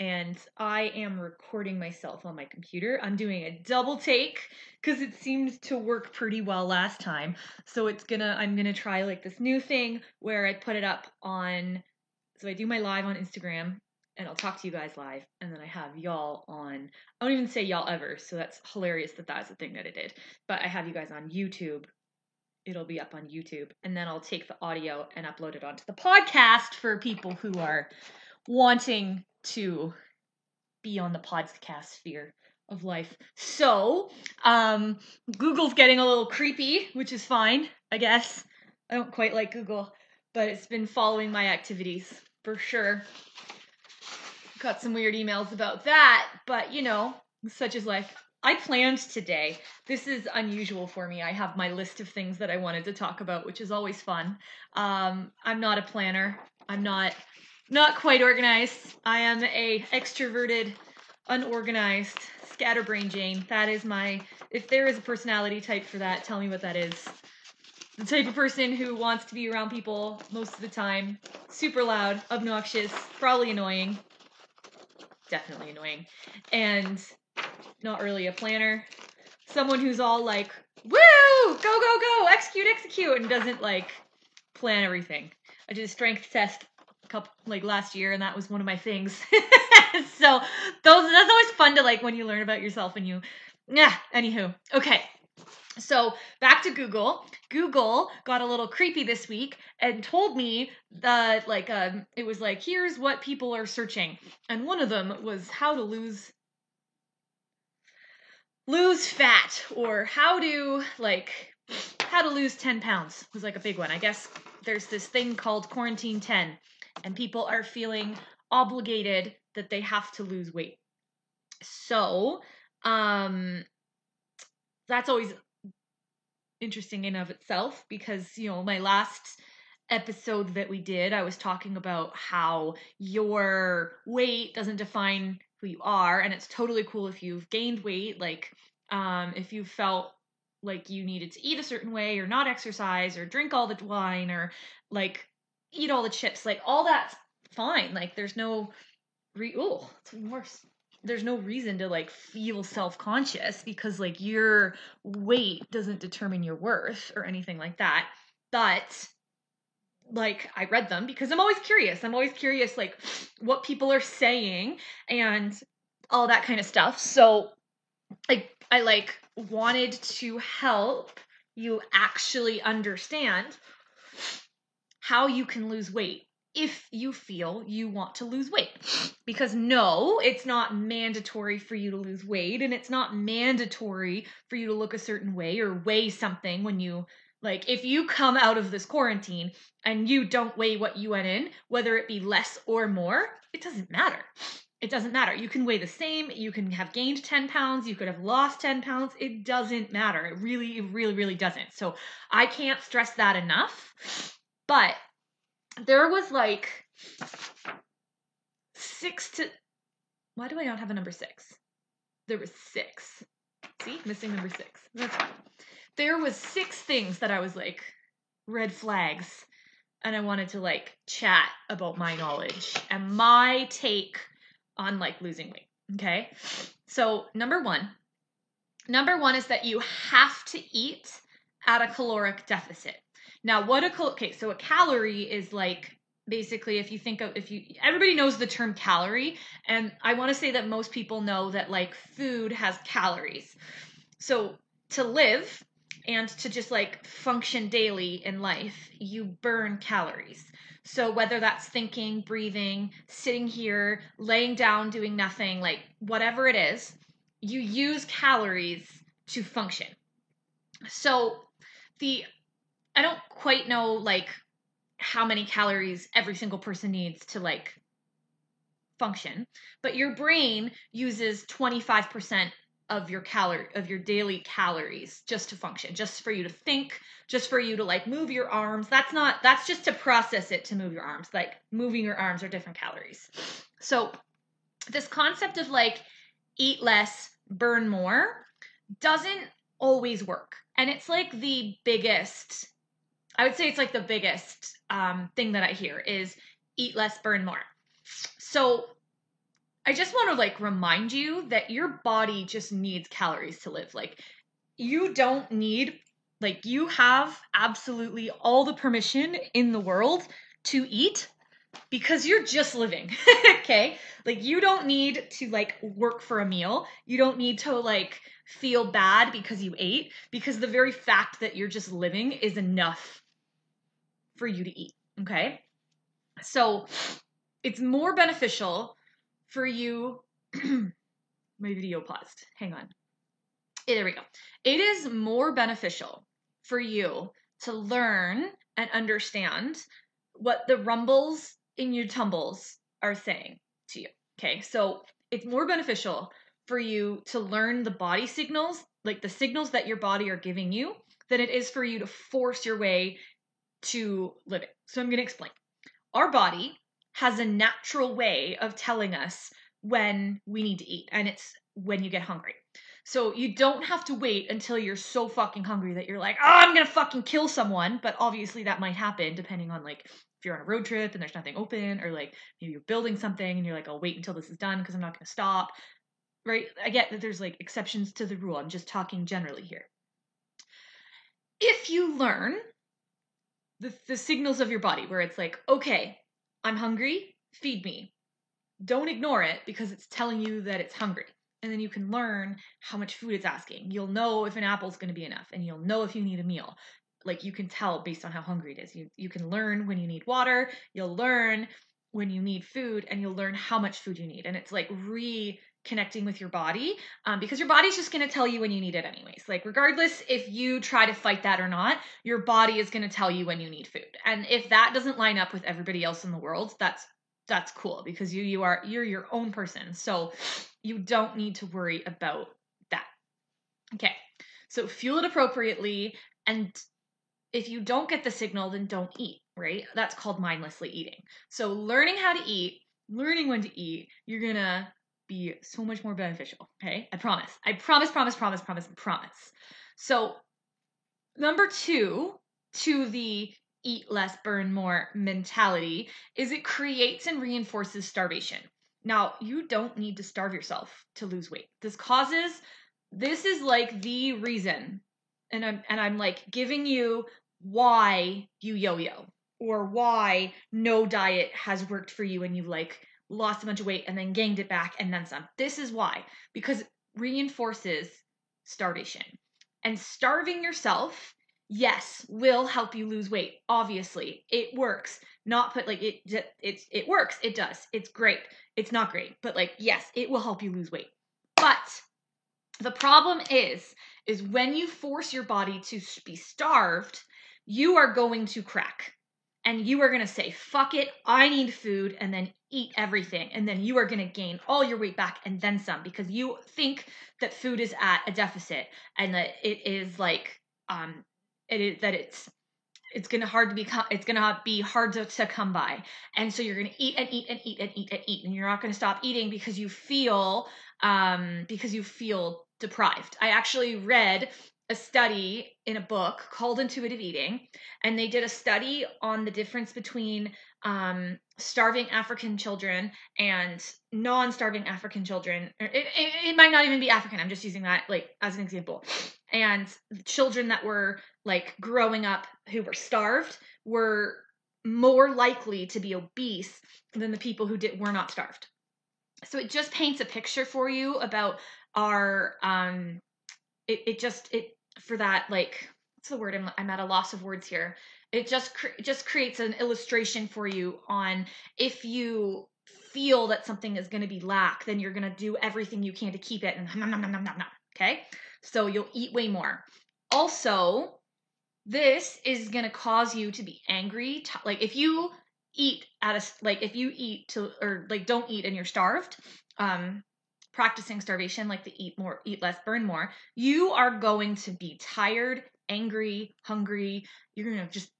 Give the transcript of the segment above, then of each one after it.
and I am recording myself on my computer. I'm doing a double take because it seemed to work pretty well last time. So it's gonna I'm gonna try like this new thing where I put it up on so I do my live on Instagram and I'll talk to you guys live and then I have y'all on I don't even say y'all ever, so that's hilarious that that's the thing that I did. But I have you guys on YouTube. It'll be up on YouTube and then I'll take the audio and upload it onto the podcast for people who are wanting to be on the podcast sphere of life. So, um, Google's getting a little creepy, which is fine, I guess. I don't quite like Google, but it's been following my activities for sure. Got some weird emails about that, but you know, such is life. I planned today. This is unusual for me. I have my list of things that I wanted to talk about, which is always fun. Um, I'm not a planner. I'm not not quite organized. I am a extroverted, unorganized, scatterbrain Jane. That is my if there is a personality type for that, tell me what that is. The type of person who wants to be around people most of the time, super loud, obnoxious, probably annoying. Definitely annoying. And not really a planner. Someone who's all like, woo, go, go, go, execute, execute, and doesn't like plan everything. I did a strength test couple like last year and that was one of my things. So those that's always fun to like when you learn about yourself and you yeah anywho okay. So back to google. Google got a little creepy this week and told me that like um it was like here's what people are searching and one of them was how to lose lose fat or how to like how to lose 10 pounds was like a big one. I guess there's this thing called quarantine 10 and people are feeling obligated that they have to lose weight. So, um that's always interesting in of itself because, you know, my last episode that we did, I was talking about how your weight doesn't define who you are and it's totally cool if you've gained weight like um if you felt like you needed to eat a certain way or not exercise or drink all the wine or like eat all the chips. Like all that's fine. Like there's no re oh, it's even worse. There's no reason to like feel self-conscious because like your weight doesn't determine your worth or anything like that. But like I read them because I'm always curious. I'm always curious like what people are saying and all that kind of stuff. So like I like wanted to help you actually understand how you can lose weight if you feel you want to lose weight. Because no, it's not mandatory for you to lose weight and it's not mandatory for you to look a certain way or weigh something when you like if you come out of this quarantine and you don't weigh what you went in, whether it be less or more, it doesn't matter. It doesn't matter. You can weigh the same. You can have gained 10 pounds. You could have lost 10 pounds. It doesn't matter. It really, really, really doesn't. So I can't stress that enough. But there was like six to. Why do I not have a number six? There was six. See, missing number six. That's fine. There was six things that I was like red flags, and I wanted to like chat about my knowledge and my take on like losing weight. Okay, so number one, number one is that you have to eat at a caloric deficit. Now, what a cal- okay, so a calorie is like basically if you think of if you everybody knows the term calorie and I want to say that most people know that like food has calories. So to live and to just like function daily in life, you burn calories. So whether that's thinking, breathing, sitting here, laying down, doing nothing, like whatever it is, you use calories to function. So the I don't quite know like how many calories every single person needs to like function, but your brain uses 25% of your calorie of your daily calories just to function, just for you to think, just for you to like move your arms. That's not that's just to process it to move your arms. Like moving your arms are different calories. So this concept of like eat less, burn more doesn't always work. And it's like the biggest I would say it's like the biggest um, thing that I hear is eat less, burn more. So I just want to like remind you that your body just needs calories to live. Like you don't need like you have absolutely all the permission in the world to eat because you're just living. okay? Like you don't need to like work for a meal. You don't need to like feel bad because you ate because the very fact that you're just living is enough for you to eat. Okay? So it's more beneficial for you. My video paused. Hang on. There we go. It is more beneficial for you to learn and understand what the rumbles in your tumbles are saying to you. Okay, so it's more beneficial for you to learn the body signals, like the signals that your body are giving you, than it is for you to force your way to living. So I'm going to explain. Our body has a natural way of telling us when we need to eat, and it's when you get hungry. So you don't have to wait until you're so fucking hungry that you're like, oh, I'm gonna fucking kill someone. But obviously that might happen depending on like if you're on a road trip and there's nothing open, or like maybe you're building something and you're like, I'll wait until this is done because I'm not gonna stop. Right? I get that there's like exceptions to the rule. I'm just talking generally here. If you learn the, the signals of your body where it's like, okay, I'm hungry, feed me. Don't ignore it because it's telling you that it's hungry. And then you can learn how much food it's asking. You'll know if an apple's going to be enough and you'll know if you need a meal. Like you can tell based on how hungry it is. You you can learn when you need water, you'll learn when you need food and you'll learn how much food you need. And it's like re connecting with your body um, because your body's just going to tell you when you need it anyways. Like regardless if you try to fight that or not your body is going to tell you when you need food. And if that doesn't line up with everybody else in the world that's that's cool because you you are you're your own person. So you don't need to worry about that. Okay so fuel it appropriately and if you don't get the signal then don't eat right? That's called mindlessly eating. So learning how to eat learning when to eat you're gonna be so much more beneficial. Okay. I promise. I promise, promise, promise, promise, promise. So, number two to the eat less, burn more mentality is it creates and reinforces starvation. Now, you don't need to starve yourself to lose weight. This causes, this is like the reason. And I'm, and I'm like giving you why you yo yo or why no diet has worked for you and you like lost a bunch of weight and then gained it back and then some. This is why, because it reinforces starvation. And starving yourself, yes, will help you lose weight. Obviously, it works. Not put like it it's it works. It does. It's great. It's not great, but like yes, it will help you lose weight. But the problem is is when you force your body to be starved, you are going to crack and you are going to say, fuck it, I need food, and then eat everything. And then you are going to gain all your weight back and then some because you think that food is at a deficit and that it is like, um, it is that it's, it's gonna hard to be it's gonna be hard to, to come by and so you're gonna eat and eat and eat and eat and eat and you're not gonna stop eating because you feel um because you feel deprived i actually read a study in a book called Intuitive Eating, and they did a study on the difference between um, starving African children and non-starving African children. It, it, it, might not even be African. I'm just using that like as an example. And children that were like growing up who were starved were more likely to be obese than the people who did were not starved. So it just paints a picture for you about our um it, it just it for that like what's the word I'm, I'm at a loss of words here it just cre- just creates an illustration for you on if you feel that something is going to be lack then you're going to do everything you can to keep it and nom, nom, nom, nom, nom, nom, okay so you'll eat way more also this is going to cause you to be angry like if you eat at a like if you eat to or like don't eat and you're starved um practicing starvation, like the eat more, eat less, burn more, you are going to be tired, angry, hungry. You're going to just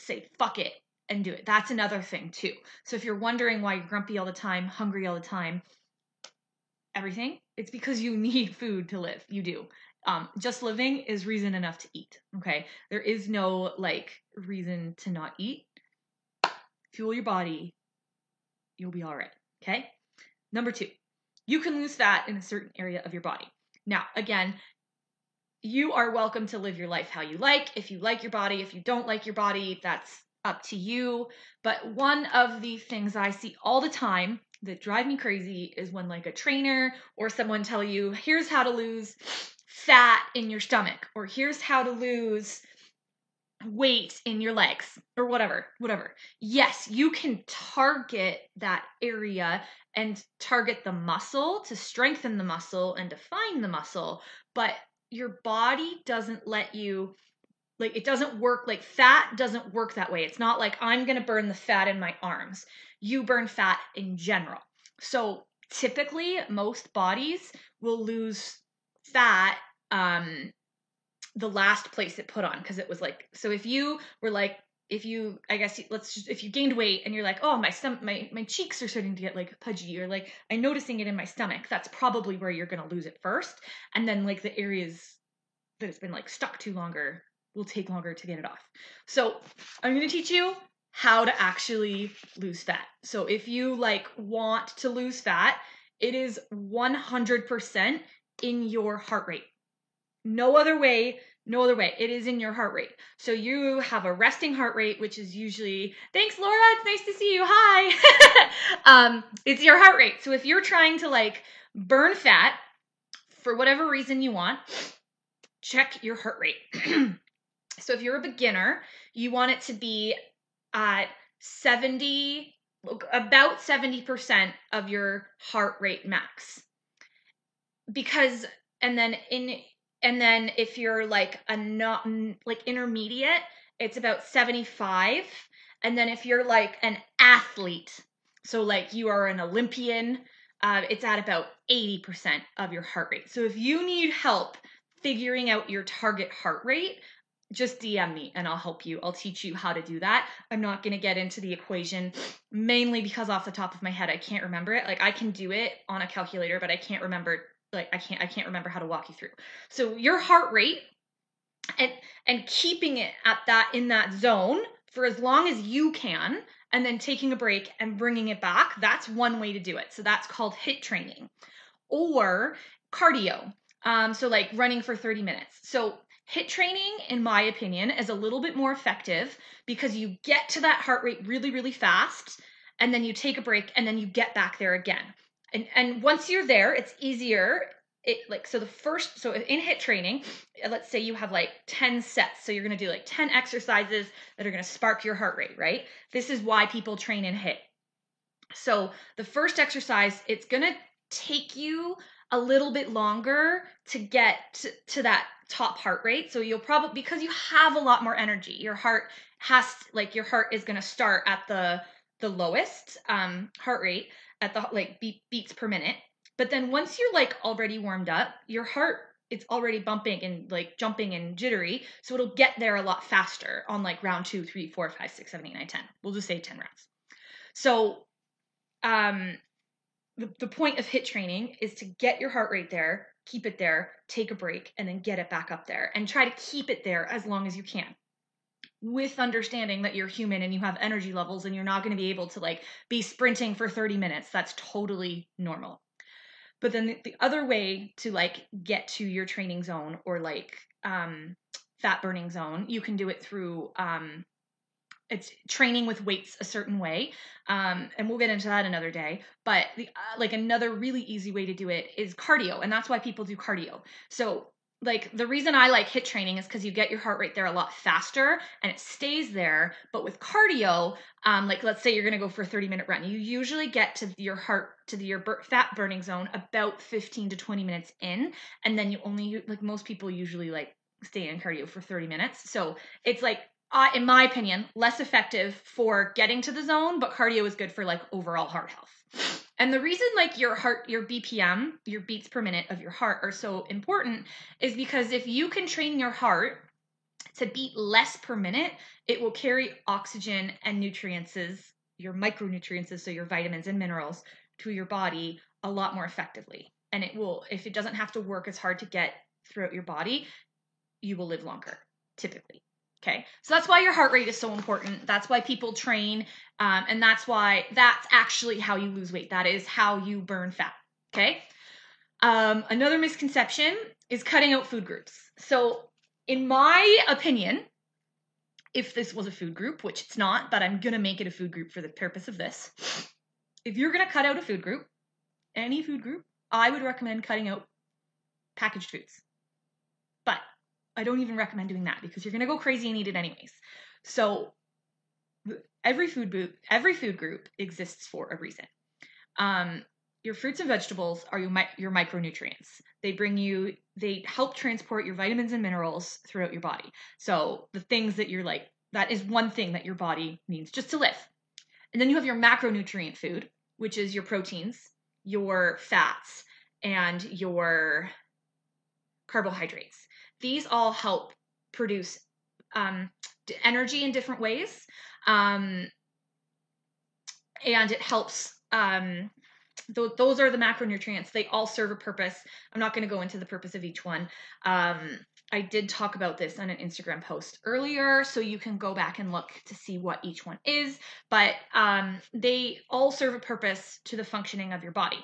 say, fuck it, and do it. That's another thing, too. So if you're wondering why you're grumpy all the time, hungry all the time, everything, it's because you need food to live. You do. Um, just living is reason enough to eat. Okay. There is no like reason to not eat. Fuel your body. You'll be all right. Okay. Number two, You can lose fat in a certain area of your body. Now, again, you are welcome to live your life how you like. If you like your body, if you don't like your body, that's up to you. But one of the things I see all the time that drive me crazy is when like a trainer or someone tell you, here's how to lose fat in your stomach or here's how to lose weight in your legs or whatever, whatever. Yes, you can target that area and target the muscle to strengthen the muscle and define the muscle, but your body doesn't let you like it doesn't work like fat doesn't work that way. It's not like I'm going to burn the fat in my arms. You burn fat in general. So typically most bodies will lose fat um the last place it put on because it was like so if you were like if you i guess let's just if you gained weight and you're like oh my stomach my, my cheeks are starting to get like pudgy or like i'm noticing it in my stomach that's probably where you're going to lose it first. And then like the areas that it's been like stuck to longer will take longer to get it off. So i'm going to teach you how to actually lose fat. So if you like want to lose fat it is 100% in your heart rate. No other way no other way. It is in your heart rate. So you have a resting heart rate, which is usually, thanks, Laura. It's nice to see you. Hi. um, it's your heart rate. So if you're trying to like burn fat for whatever reason you want, check your heart rate. so if you're a beginner, you want it to be at 70, about 70% of your heart rate max. Because, and then in and then if you're like a not like intermediate it's about 75 and then if you're like an athlete so like you are an olympian uh, it's at about 80% of your heart rate so if you need help figuring out your target heart rate just DM me and I'll help you. I'll teach you how to do that. I'm not going to get into the equation mainly because off the top of my head I can't remember it. Like I can do it on a calculator, but I can't remember like I can't I can't remember how to walk you through. So your heart rate and and keeping it at that in that zone for as long as you can and then taking a break and bringing it back, that's one way to do it. So that's called hit training or cardio. Um, so like running for 30 minutes. So hit training, in my opinion, is a little bit more effective because you get to that heart rate really, really fast and then you take a break and then you get back there again and and once you're there it's easier. It like so the first so in hit training let's say you have like 10 sets. So you're going to do like 10 exercises that are going to spark your heart rate right? This is why people train in hit. so the first exercise it's going to take you a little bit longer to get to, to that top heart rate. So you'll probably because you have a lot more energy your heart has like your heart is going to start at the the lowest um, heart rate at the like beat, beats per minute. But then once you're like already warmed up, your heart it's already bumping and like jumping and jittery, so it'll get there a lot faster on like round two, three, four, five, six, seven, eight, nine, ten. We'll just say ten rounds. So, um, the the point of hit training is to get your heart rate there, keep it there, take a break, and then get it back up there, and try to keep it there as long as you can with understanding that you're human and you have energy levels and you're not going to be able to like be sprinting for 30 minutes. That's totally normal. But then the, the other way to like get to your training zone or like um fat burning zone you can do it through um it's training with weights a certain way um, and we'll get into that another day. But the uh, like another really easy way to do it is cardio and that's why people do cardio. So like the reason I like hit training is because you get your heart rate there a lot faster and it stays there. But with cardio, um, like let's say you're gonna go for a 30 minute run, you usually get to your heart to the, your fat burning zone about 15 to 20 minutes in, and then you only like most people usually like stay in cardio for 30 minutes. So it's like uh, in my opinion, less effective for getting to the zone, but cardio is good for like overall heart health. And the reason like your heart, your BPM, your beats per minute of your heart are so important is because if you can train your heart to beat less per minute, it will carry oxygen and nutrients, your micronutrients, so your vitamins and minerals, to your body a lot more effectively. And it will, if it doesn't have to work as hard to get throughout your body, you will live longer, typically. Okay, so that's why your heart rate is so important. That's why people train, um, and that's why that's actually how you lose weight. That is how you burn fat. Okay. Um, another misconception is cutting out food groups. So, in my opinion, if this was a food group, which it's not, but I'm going to make it a food group for the purpose of this. If you're going to cut out a food group, any food group, I would recommend cutting out packaged foods. I don't even recommend doing that because you're going to go crazy and eat it anyways. So every food group, every food group exists for a reason. Um, your fruits and vegetables are your, your micronutrients. They bring you, they help transport your vitamins and minerals throughout your body. So the things that you're like, that is one thing that your body needs just to live. And then you have your macronutrient food, which is your proteins, your fats, and your carbohydrates. These all help produce um, energy in different ways. Um, and it helps um, th- those are the macronutrients. They all serve a purpose. I'm not going to go into the purpose of each one. Um, I did talk about this on an Instagram post earlier, so you can go back and look to see what each one is. But um, they all serve a purpose to the functioning of your body.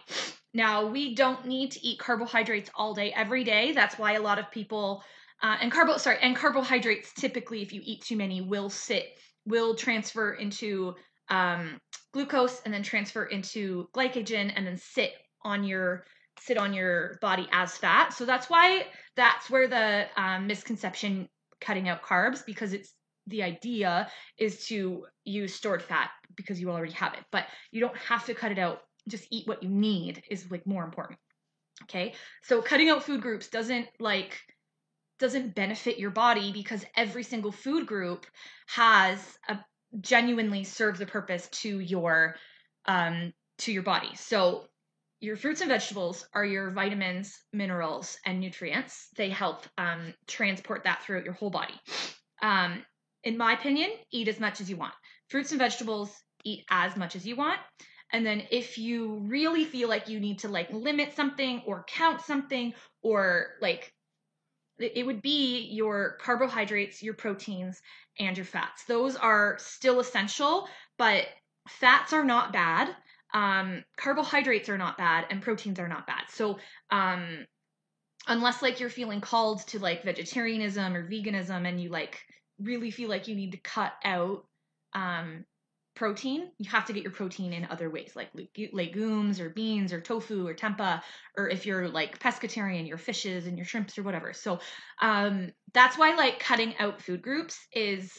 Now, we don't need to eat carbohydrates all day, every day. That's why a lot of people uh, and carbo sorry and carbohydrates typically, if you eat too many, will sit will transfer into um, glucose and then transfer into glycogen and then sit on your sit on your body as fat. So that's why that's where the um, misconception cutting out carbs because it's the idea is to use stored fat because you already have it, but you don't have to cut it out. Just eat what you need is like more important. Okay. So cutting out food groups doesn't like doesn't benefit your body because every single food group has a genuinely serves a purpose to your um to your body. So your fruits and vegetables are your vitamins, minerals, and nutrients. They help um, transport that throughout your whole body. Um, in my opinion, eat as much as you want. Fruits and vegetables, eat as much as you want. And then if you really feel like you need to like limit something or count something or like it would be your carbohydrates, your proteins, and your fats. Those are still essential, but fats are not bad. Um, carbohydrates are not bad, and proteins are not bad. So, um, unless like you're feeling called to like vegetarianism or veganism, and you like really feel like you need to cut out um, protein, you have to get your protein in other ways, like legumes or beans or tofu or tempeh, or if you're like pescatarian, your fishes and your shrimps or whatever. So um, that's why like cutting out food groups is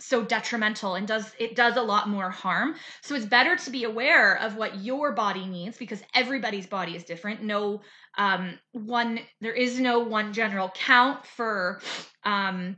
so detrimental and does it does a lot more harm. So it's better to be aware of what your body needs because everybody's body is different. No um one there is no one general count for um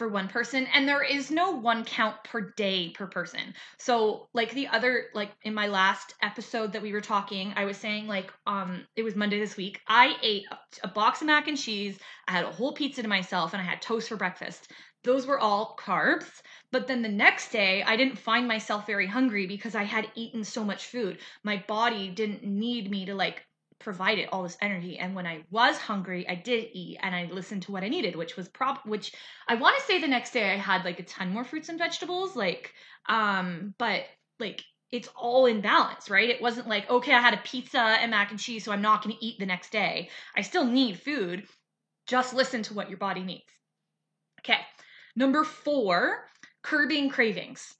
for one person and there is no one count per day per person. So like the other like in my last episode that we were talking i was saying like um it was monday this week i ate a box of mac and cheese i had a whole pizza to myself and i had toast for breakfast. Those were all carbs but then the next day i didn't find myself very hungry because i had eaten so much food. My body didn't need me to like provided all this energy. And when i was hungry i did eat and i listened to what i needed which was prob which i want to say the next day i had like a ton more fruits and vegetables like um but like it's all in balance right? It wasn't like okay i had a pizza and mac and cheese so i'm not going to eat the next day. I still need food. Just listen to what your body needs. Okay. Number 4 curbing cravings.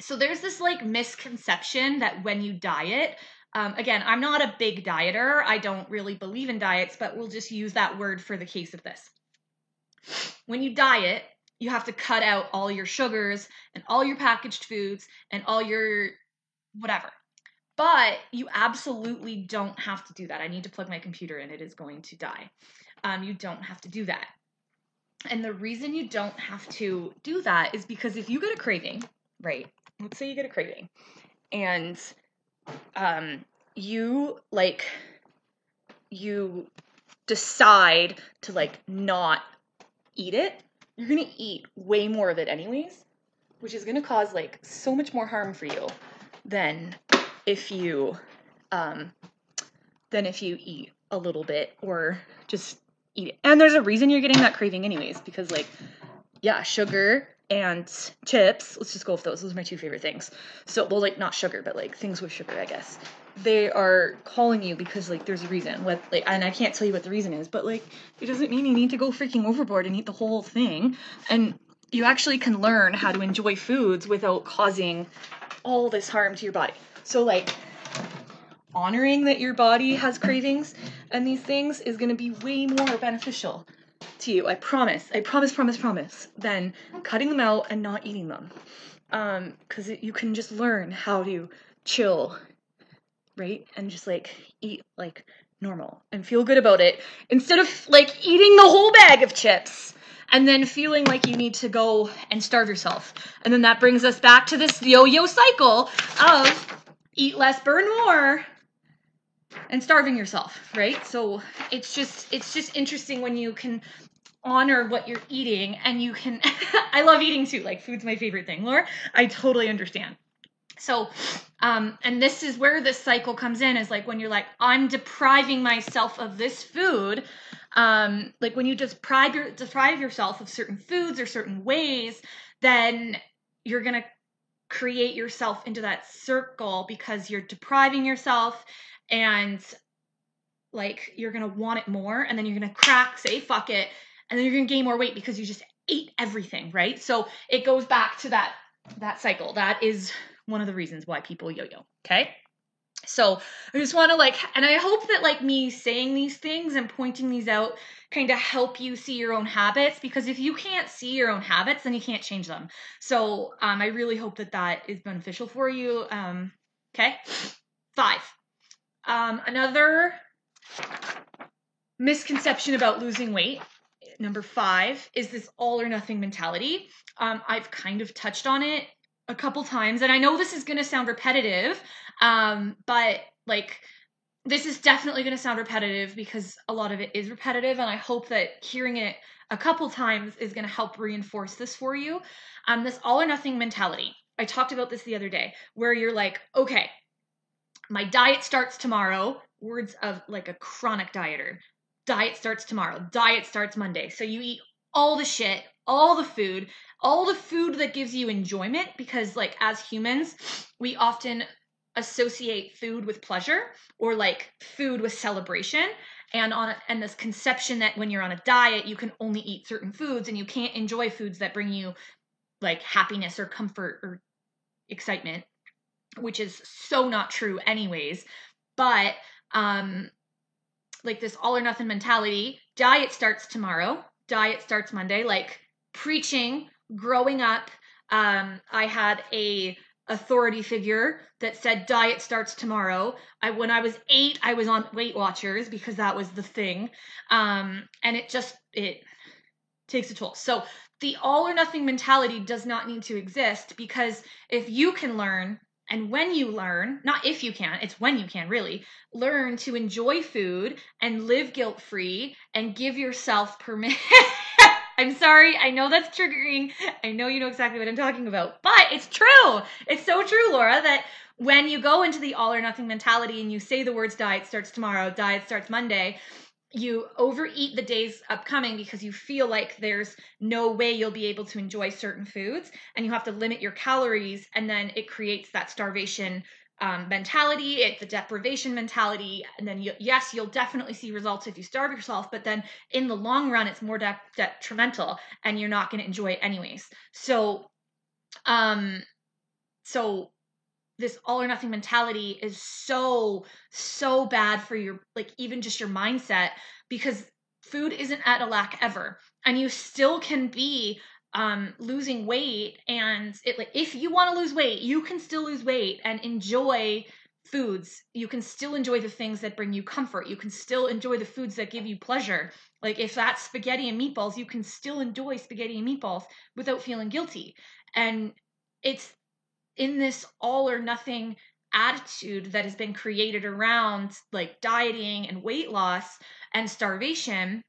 So there's this like misconception that when you diet um, again, I'm not a big dieter. I don't really believe in diets, but we'll just use that word for the case of this. When you diet, you have to cut out all your sugars and all your packaged foods and all your whatever. But you absolutely don't have to do that. I need to plug my computer in, it is going to die. Um, you don't have to do that. And the reason you don't have to do that is because if you get a craving, right? Let's say you get a craving and um, you like you decide to like not eat it, you're gonna eat way more of it anyways, which is gonna cause like so much more harm for you than if you um than if you eat a little bit or just eat it. And there's a reason you're getting that craving anyways, because like yeah, sugar and chips. Let's just go with those. Those are my two favorite things. So, well, like not sugar, but like things with sugar, I guess. They are calling you because like there's a reason. What like, and I can't tell you what the reason is, but like it doesn't mean you need to go freaking overboard and eat the whole thing. And you actually can learn how to enjoy foods without causing all this harm to your body. So like honoring that your body has cravings and these things is going to be way more beneficial to you. I promise. I promise, promise, promise. Than cutting them out and not eating them. Um, because you can just learn how to chill, right? And just like eat like normal and feel good about it instead of like eating the whole bag of chips and then feeling like you need to go and starve yourself. And then that brings us back to this yo yo cycle of eat less, burn more, and starving yourself, right? So it's just it's just interesting when you can honor what you're eating and you can I love eating too. Like food's my favorite thing, Laura. I totally understand. So um and this is where this cycle comes in is like when you're like I'm depriving myself of this food um like when you deprive your deprive yourself of certain foods or certain ways then you're to create yourself into that circle because you're depriving yourself and like you're gonna want it more and then you're gonna crack say fuck it and then you're gonna gain more weight because you just ate everything right? So it goes back to that that cycle. That is one of the reasons why people yo-yo okay? So i just want to like and i hope that like me saying these things and pointing these out kind of help you see your own habits because if you can't see your own habits then you can't change them. So um, i really hope that that is beneficial for you um, okay? Five um, another misconception about losing weight, number five, is this all or nothing mentality. Um, I've kind of touched on it a couple times, and I know this is going to sound repetitive, um, but like this is definitely going to sound repetitive because a lot of it is repetitive, and I hope that hearing it a couple times is going to help reinforce this for you. Um, this all or nothing mentality. I talked about this the other day, where you're like, okay, my diet starts tomorrow. Words of like a chronic dieter. Diet starts tomorrow. Diet starts Monday. So you eat all the shit, all the food, all the food that gives you enjoyment because like as humans, we often associate food with pleasure or like food with celebration and on a, and this conception that when you're on a diet you can only eat certain foods and you can't enjoy foods that bring you like happiness or comfort or excitement which is so not true anyways but um like this all or nothing mentality diet starts tomorrow diet starts monday like preaching growing up um i had a authority figure that said diet starts tomorrow. I when i was eight i was on weight watchers because that was the thing um and it just it takes a toll. So the all or nothing mentality does not need to exist because if you can learn and when you learn, not if you can, it's when you can really, learn to enjoy food and live guilt free and give yourself permission. I'm sorry, I know that's triggering. I know you know exactly what I'm talking about, but it's true. It's so true, Laura, that when you go into the all or nothing mentality and you say the words diet starts tomorrow, diet starts Monday, you overeat the days upcoming because you feel like there's no way you'll be able to enjoy certain foods and you have to limit your calories and then it creates that starvation um, mentality it's the deprivation mentality and then you, yes you'll definitely see results if you starve yourself but then in the long run it's more de- detrimental and you're not going to enjoy it anyways. So um so this all or nothing mentality is so so bad for your like even just your mindset because food isn't at a lack ever. And you still can be um losing weight and it like if you want to lose weight you can still lose weight and enjoy foods. You can still enjoy the things that bring you comfort. You can still enjoy the foods that give you pleasure. Like if that's spaghetti and meatballs you can still enjoy spaghetti and meatballs without feeling guilty. And it's in this all or nothing attitude that has been created around like dieting and weight loss and starvation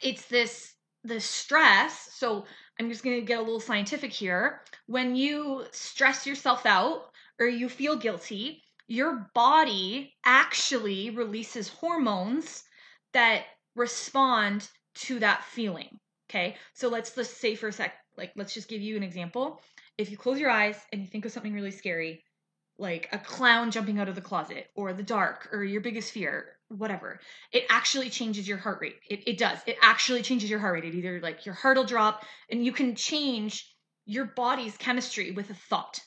it's this the stress. So i'm just going to get a little scientific here. When you stress yourself out or you feel guilty your body actually releases hormones that respond to that feeling okay? So let's just say for a sec like let's just give you an example. If you close your eyes and you think of something really scary, like a clown jumping out of the closet or the dark or your biggest fear, whatever, it actually changes your heart rate. It, it does. It actually changes your heart rate. It either like your heart will drop and you can change your body's chemistry with a thought.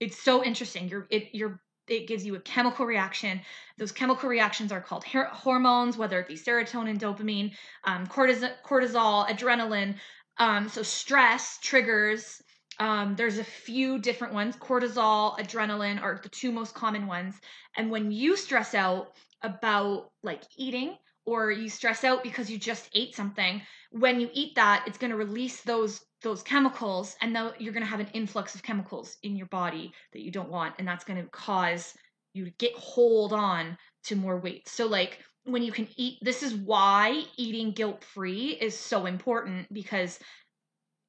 It's so interesting. Your it your it gives you a chemical reaction. Those chemical reactions are called hormones, whether it be serotonin, dopamine, um, cortisol, cortisol, adrenaline. Um, so stress triggers. Um, there's a few different ones. Cortisol, adrenaline are the two most common ones. And when you stress out about like eating, or you stress out because you just ate something, when you eat that, it's going to release those those chemicals and now you're going to have an influx of chemicals in your body that you don't want and that's going to cause you to get hold on to more weight. So like when you can eat this is why eating guilt free is so important because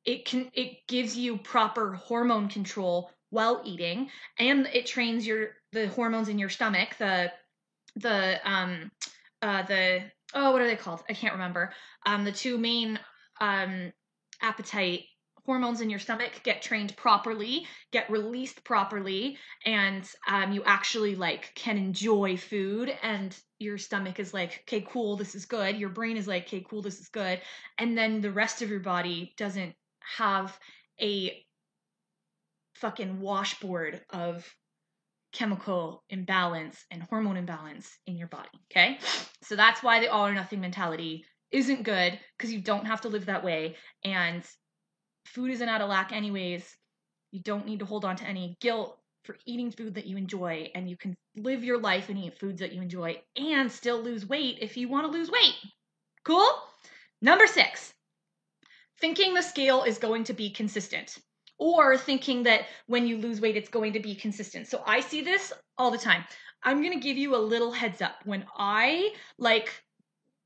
it can it gives you proper hormone control while eating and it trains your the hormones in your stomach the the um uh the oh what are they called? I can't remember. Um the two main um appetite hormones in your stomach get trained properly get released properly and um, you actually like can enjoy food and your stomach is like okay cool this is good. Your brain is like okay cool this is good. And then the rest of your body doesn't have a fucking washboard of chemical imbalance and hormone imbalance in your body okay? So that's why the all or nothing mentality isn't good because you don't have to live that way and food isn't out of lack anyways. You don't need to hold on to any guilt for eating food that you enjoy and you can live your life and eat foods that you enjoy and still lose weight if you want to lose weight cool? Number six thinking the scale is going to be consistent or thinking that when you lose weight it's going to be consistent so i see this all the time i'm going to give you a little heads up when i like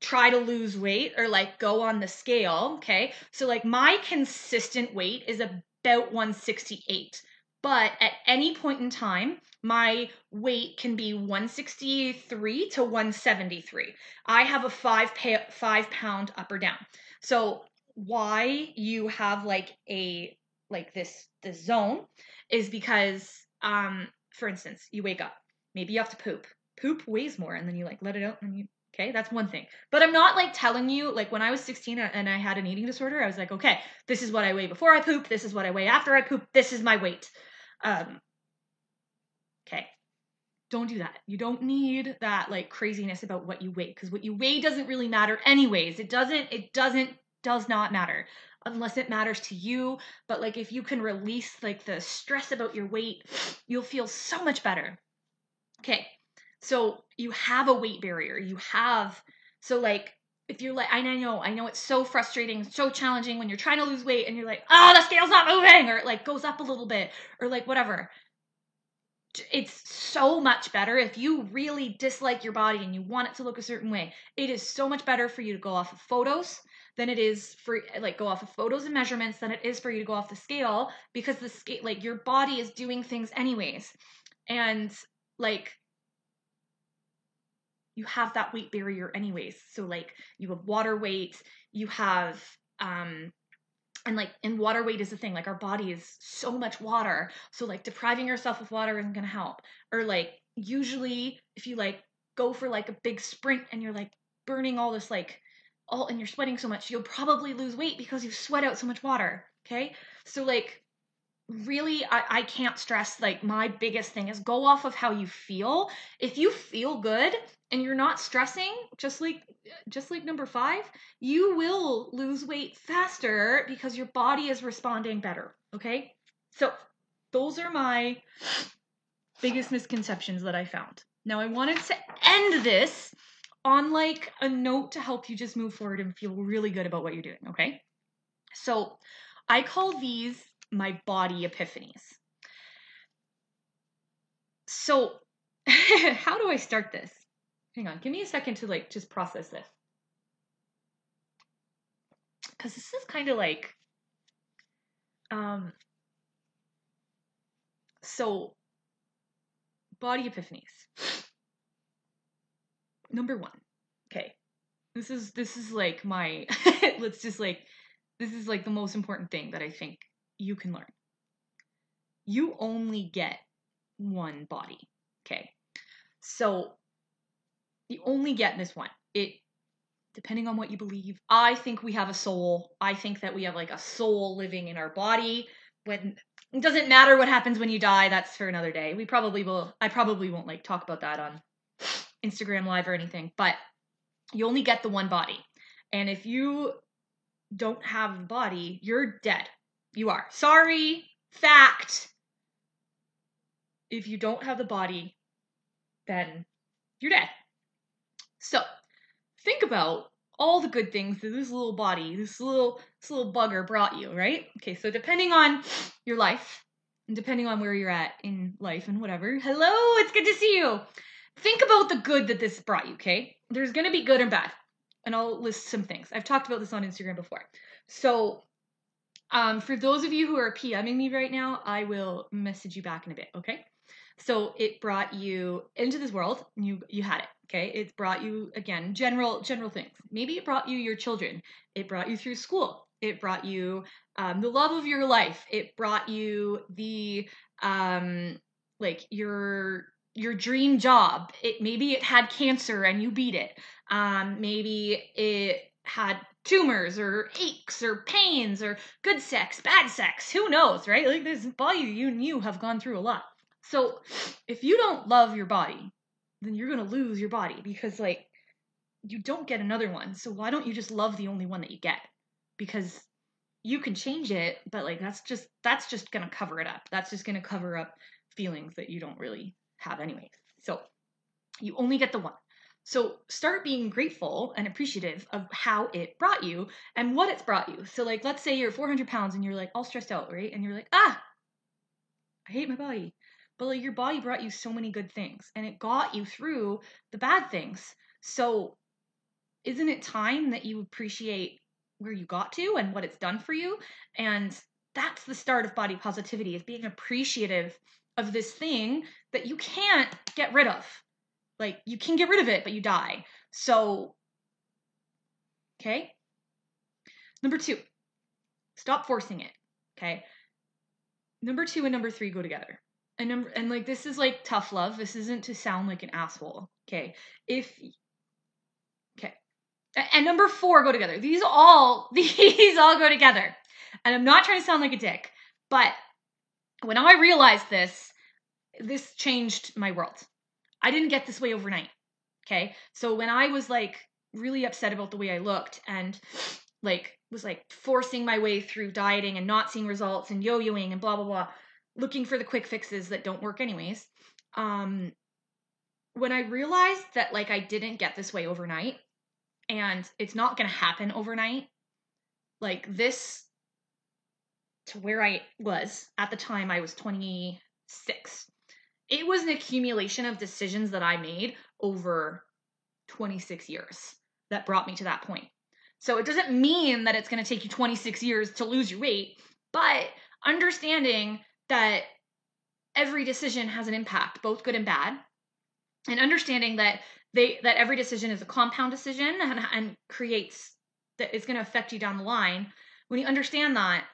try to lose weight or like go on the scale, okay? So like my consistent weight is about 168. But at any point in time, my weight can be 163 to 173. I have a five pa- five pound up or down. So why you have like a like this this zone is because um for instance you wake up maybe you have to poop poop weighs more and then you like let it out and you Okay, that's one thing. But I'm not like telling you, like when I was 16 and I had an eating disorder, I was like, okay, this is what I weigh before I poop, this is what I weigh after I poop, this is my weight. Um, okay, don't do that. You don't need that like craziness about what you weigh because what you weigh doesn't really matter anyways. It doesn't, it doesn't, does not matter unless it matters to you. But like if you can release like the stress about your weight, you'll feel so much better. Okay, so you have a weight barrier. You have so like if you're like I know I know it's so frustrating, so challenging when you're trying to lose weight and you're like, "Oh, the scale's not moving," or it like goes up a little bit or like whatever. It's so much better if you really dislike your body and you want it to look a certain way. It is so much better for you to go off of photos than it is for like go off of photos and measurements than it is for you to go off the scale because the scale like your body is doing things anyways. And like you have that weight barrier anyways. So like you have water weight, you have um and like and water weight is the thing like our body is so much water so like depriving yourself of water isn't going to help or like usually if you like go for like a big sprint and you're like burning all this like all and you're sweating so much you'll probably lose weight because you sweat out so much water okay? So like really I, I can't stress like my biggest thing is go off of how you feel. If you feel good and you're not stressing just like just like number five you will lose weight faster because your body is responding better okay? So those are my biggest misconceptions that i found. Now i wanted to end this on like a note to help you just move forward and feel really good about what you're doing okay so i call these my body epiphanies so how do i start this Hang on, give me a second to like just process this. Cause this is kind of like um so body epiphanies. Number one. Okay. This is this is like my let's just like this is like the most important thing that I think you can learn. You only get one body. Okay. So you only get this one. It depending on what you believe. I think we have a soul. I think that we have like a soul living in our body. When it doesn't matter what happens when you die, that's for another day. We probably will I probably won't like talk about that on Instagram live or anything, but you only get the one body. And if you don't have a body, you're dead. You are. Sorry, fact. If you don't have the body, then you're dead. So, think about all the good things that this little body, this little this little bugger brought you, right? Okay, so depending on your life and depending on where you're at in life and whatever. Hello, it's good to see you. Think about the good that this brought you, okay? There's going to be good and bad. And I'll list some things. I've talked about this on Instagram before. So, um, for those of you who are PMing me right now, I will message you back in a bit, okay? So it brought you into this world. You you had it. Okay, it brought you again general general things. Maybe it brought you your children. It brought you through school. It brought you um, the love of your life. It brought you the um, like your your dream job. It maybe it had cancer and you beat it. Um, maybe it had tumors or aches or pains or good sex, bad sex. Who knows, right? Like this body you and you have gone through a lot. So if you don't love your body, then you're to lose your body because like you don't get another one. So why don't you just love the only one that you get? Because you can change it, but like that's just that's just to cover it up. That's just to cover up feelings that you don't really have anyways. So you only get the one. So start being grateful and appreciative of how it brought you and what it's brought you. So like let's say you're 400 pounds and you're like all stressed out, right? And you're like, ah, I hate my body but like your body brought you so many good things and it got you through the bad things. So isn't it time that you appreciate where you got to and what it's done for you? And that's the start of body positivity is being appreciative of this thing that you can't get rid of. Like you can get rid of it, but you die. So okay? Number 2. Stop forcing it. Okay? Number 2 and number 3 go together and number and like this is like tough love. This isn't to sound like an asshole. Okay. If okay. And number four go together. These all these all go together. And I'm not trying to sound like a dick, but when I realized this, this changed my world. I didn't get this way overnight. Okay. So when I was like really upset about the way I looked and like was like forcing my way through dieting and not seeing results and yo-yoing and blah blah blah looking for the quick fixes that don't work anyways. Um when I realized that like I didn't get this way overnight and it's not going to happen overnight, like this to where I was at the time I was 26. It was an accumulation of decisions that I made over 26 years that brought me to that point. So it doesn't mean that it's going to take you 26 years to lose your weight, but understanding that every decision has an impact, both good and bad, and understanding that they that every decision is a compound decision and, and creates that is going to affect you down the line. When you understand that,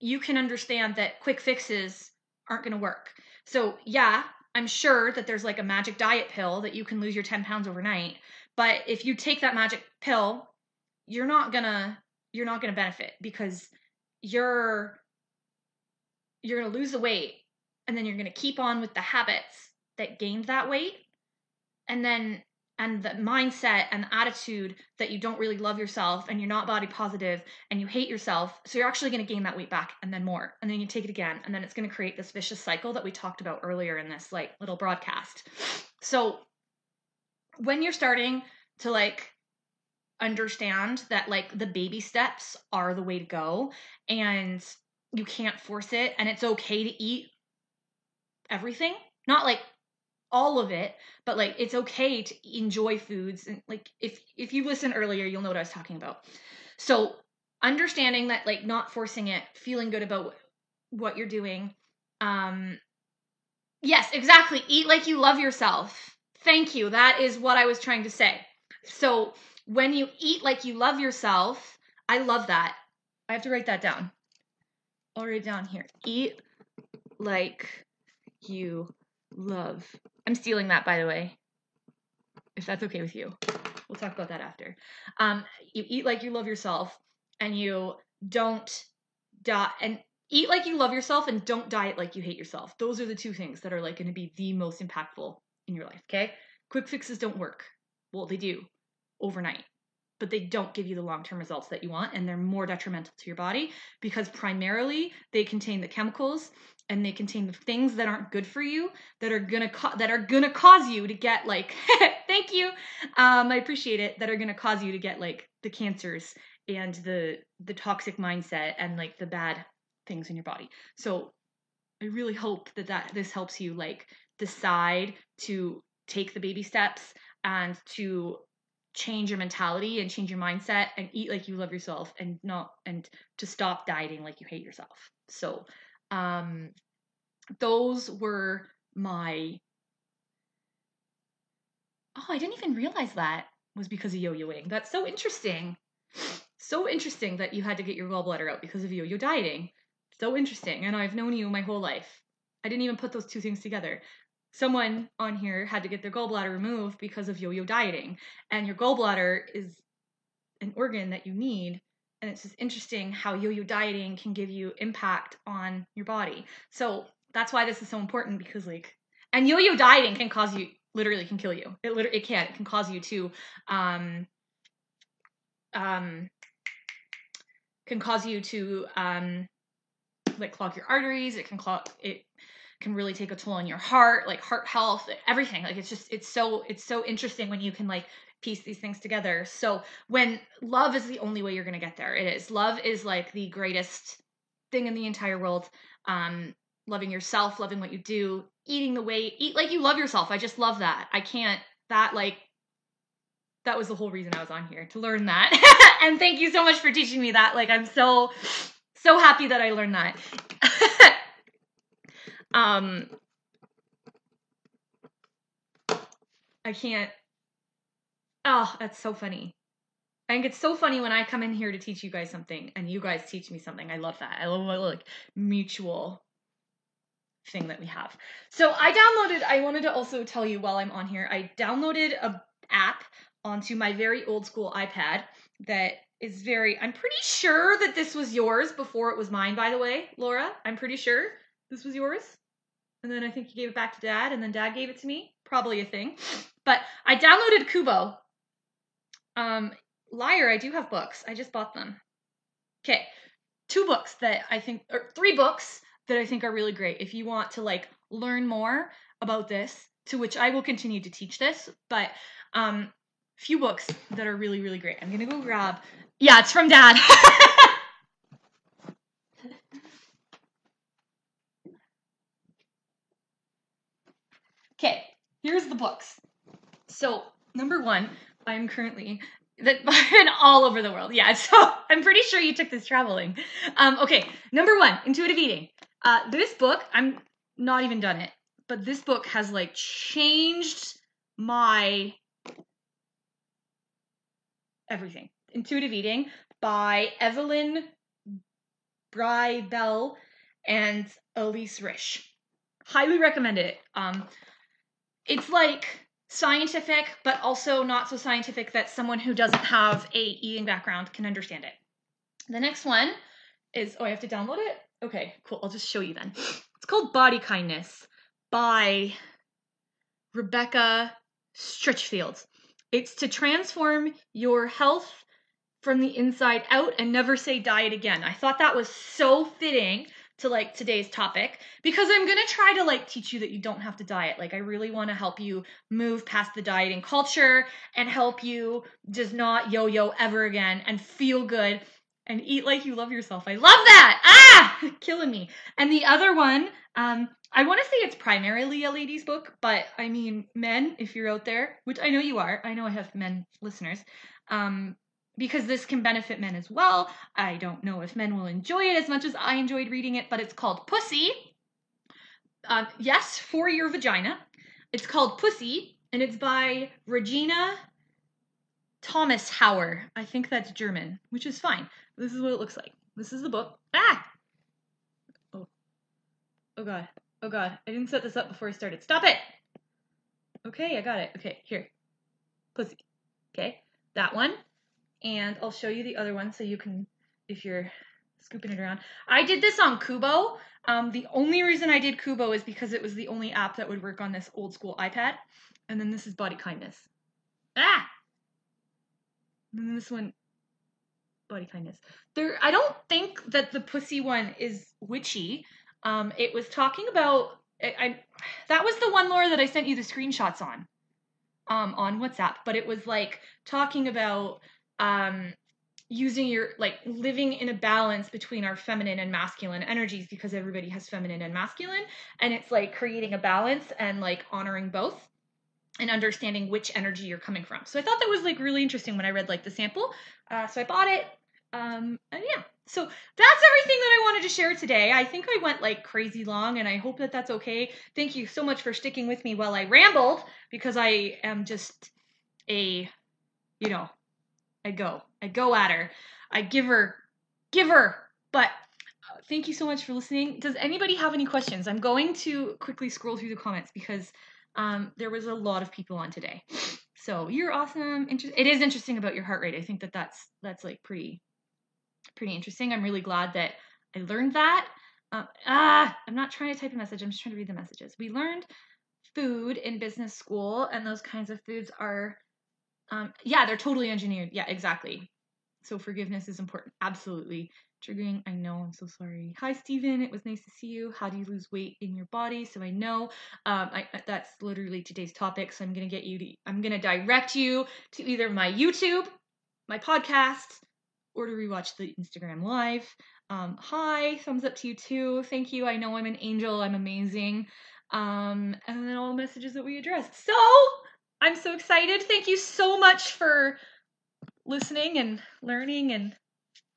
you can understand that quick fixes aren't going to work. So yeah, I'm sure that there's like a magic diet pill that you can lose your 10 pounds overnight. But if you take that magic pill, you're not gonna you're not gonna benefit because you're you're going to lose the weight and then you're going to keep on with the habits that gained that weight and then and the mindset and the attitude that you don't really love yourself and you're not body positive and you hate yourself. So you're actually going to gain that weight back and then more and then you take it again and then it's going to create this vicious cycle that we talked about earlier in this like little broadcast. So when you're starting to like understand that like the baby steps are the way to go and you can't force it and it's okay to eat everything not like all of it but like it's okay to enjoy foods and like if if you listened earlier you'll know what i was talking about so understanding that like not forcing it feeling good about what you're doing um yes exactly eat like you love yourself thank you that is what i was trying to say so when you eat like you love yourself i love that I have to write that down. Write down here. Eat like you love. I'm stealing that, by the way, if that's okay with you. We'll talk about that after. Um, you eat like you love yourself, and you don't die and eat like you love yourself, and don't diet like you hate yourself. Those are the two things that are like going to be the most impactful in your life. Okay, quick fixes don't work. Well, they do overnight but they don't give you the long term results that you want and they're more detrimental to your body because primarily they contain the chemicals and they contain the things that aren't good for you that are gonna co- that are gonna cause you to get like thank you um i appreciate it that are gonna cause you to get like the cancers and the the toxic mindset and like the bad things in your body. So i really hope that that this helps you like decide to take the baby steps and to change your mentality and change your mindset and eat like you love yourself and not and to stop dieting like you hate yourself. So um, those were my. Oh, I didn't even realize that was because of yo-yoing. That's so interesting. So interesting that you had to get your gallbladder out because of yo-yo dieting. So interesting. And I've known you my whole life. I didn't even put those two things together. Someone on here had to get their gallbladder removed because of yo-yo dieting, and your gallbladder is an organ that you need and it's just interesting how yo-yo dieting can give you impact on your body. So that's why this is so important because like and yo-yo dieting can cause you literally can kill you. It literally it can it can cause you to um um can cause you to um like clog your arteries. It can clog it can really take a toll on your heart, like heart health, everything. Like it's just it's so it's so interesting when you can like piece these things together. So when love is the only way you're going to get there, it is. Love is like the greatest thing in the entire world. Um, loving yourself, loving what you do, eating the way eat like you love yourself. I just love that. I can't that like that was the whole reason I was on here to learn that. and thank you so much for teaching me that. Like I'm so so happy that I learned that. um I can't Oh, that's so funny. I think it's so funny when I come in here to teach you guys something and you guys teach me something. I love that. I love like mutual thing that we have. So I downloaded, I wanted to also tell you while I'm on here, I downloaded a app onto my very old school iPad that is very I'm pretty sure that this was yours before it was mine, by the way, Laura. I'm pretty sure this was yours. And then I think you gave it back to dad, and then dad gave it to me. Probably a thing. But I downloaded Kobo um, liar, I do have books. I just bought them. Okay, two books that I think, or three books that I think are really great. If you want to like learn more about this, to which I will continue to teach this, but um, few books that are really really great. I'm gonna go grab. Yeah, it's from Dad. okay, here's the books. So number one, I'm currently that been all over the world. Yeah, so I'm pretty sure you took this traveling. Um, okay, number one, intuitive eating. Uh, this book, I'm not even done it, but this book has like changed my everything. Intuitive Eating by Evelyn Bry Bell and Elyse Resch. Highly recommend it. Um, it's like scientific, but also not so scientific that someone who doesn't have a eating background can understand it. The next one is oh, I have to download it. Okay, cool. I'll just show you then. It's called Body Kindness by Rebecca Scritchfield. It's to transform your health from the inside out and never say diet again. I thought that was so fitting to like today's topic because I'm going to try to like teach you that you don't have to diet. Like I really want to help you move past the dieting culture and help you just not yo-yo ever again and feel good and eat like you love yourself. I love that. Ah, killing me. And the other one, um I want to say it's primarily a ladies book, but I mean men if you're out there, which I know you are. I know I have men listeners. Um because this can benefit men as well. I don't know if men will enjoy it as much as I enjoyed reading it, but it's called Pussy. Um, yes, for your vagina. It's called Pussy, and it's by Regina Thomashauer. I think that's German, which is fine. This is what it looks like. This is the book. Ah! Oh. Oh god. Oh god. I didn't set this up before I started. Stop it! Okay, I got it. Okay, here. Pussy. Okay, that one. And I'll show you the other one so you can, if you're scooping it around. I did this on Kobo. Um, the only reason I did Kobo is because it was the only app that would work on this old school iPad. And then this is Body Kindness. Ah! And then this one, Body Kindness. There, I don't think that the pussy one is witchy. Um, it was talking about I, I that was the one Laura that I sent you the screenshots on um on WhatsApp, but it was like talking about um using your like living in a balance between our feminine and masculine energies because everybody has feminine and masculine and it's like creating a balance and like honoring both and understanding which energy you're coming from. So I thought that was like really interesting when I read like the sample. Uh, so I bought it. Um, and yeah, so that's everything that I wanted to share today. I think I went like crazy long and I hope that that's okay. Thank you so much for sticking with me while I rambled because I am just a, you know, I go. I go at her. I give her, give her. But uh, thank you so much for listening. Does anybody have any questions? I'm going to quickly scroll through the comments because um, there was a lot of people on today. So you're awesome. Inter- it is interesting about your heart rate. I think that that's that's like pretty pretty interesting. I'm really glad that I learned that. Um, ah, I'm not trying to type a message. I'm just trying to read the messages. We learned food in business school, and those kinds of foods are, um, yeah, they're totally engineered. Yeah, exactly. So forgiveness is important. Absolutely. Triggering, I know, I'm so sorry. Hi, Stephen. It was nice to see you. How do you lose weight in your body? So I know um, I, that's literally today's topic. So I'm to get you to, I'm to direct you to either my YouTube, my podcast, or to rewatch the Instagram live. Um, hi, thumbs up to you too. Thank you. I know I'm an angel. I'm amazing. Um, and then all the messages that we addressed. So I'm so excited. Thank you so much for listening and learning and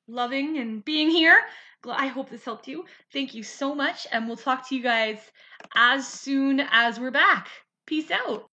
loving and being here. I hope this helped you. Thank you so much. And we'll talk to you guys as soon as we're back. Peace out.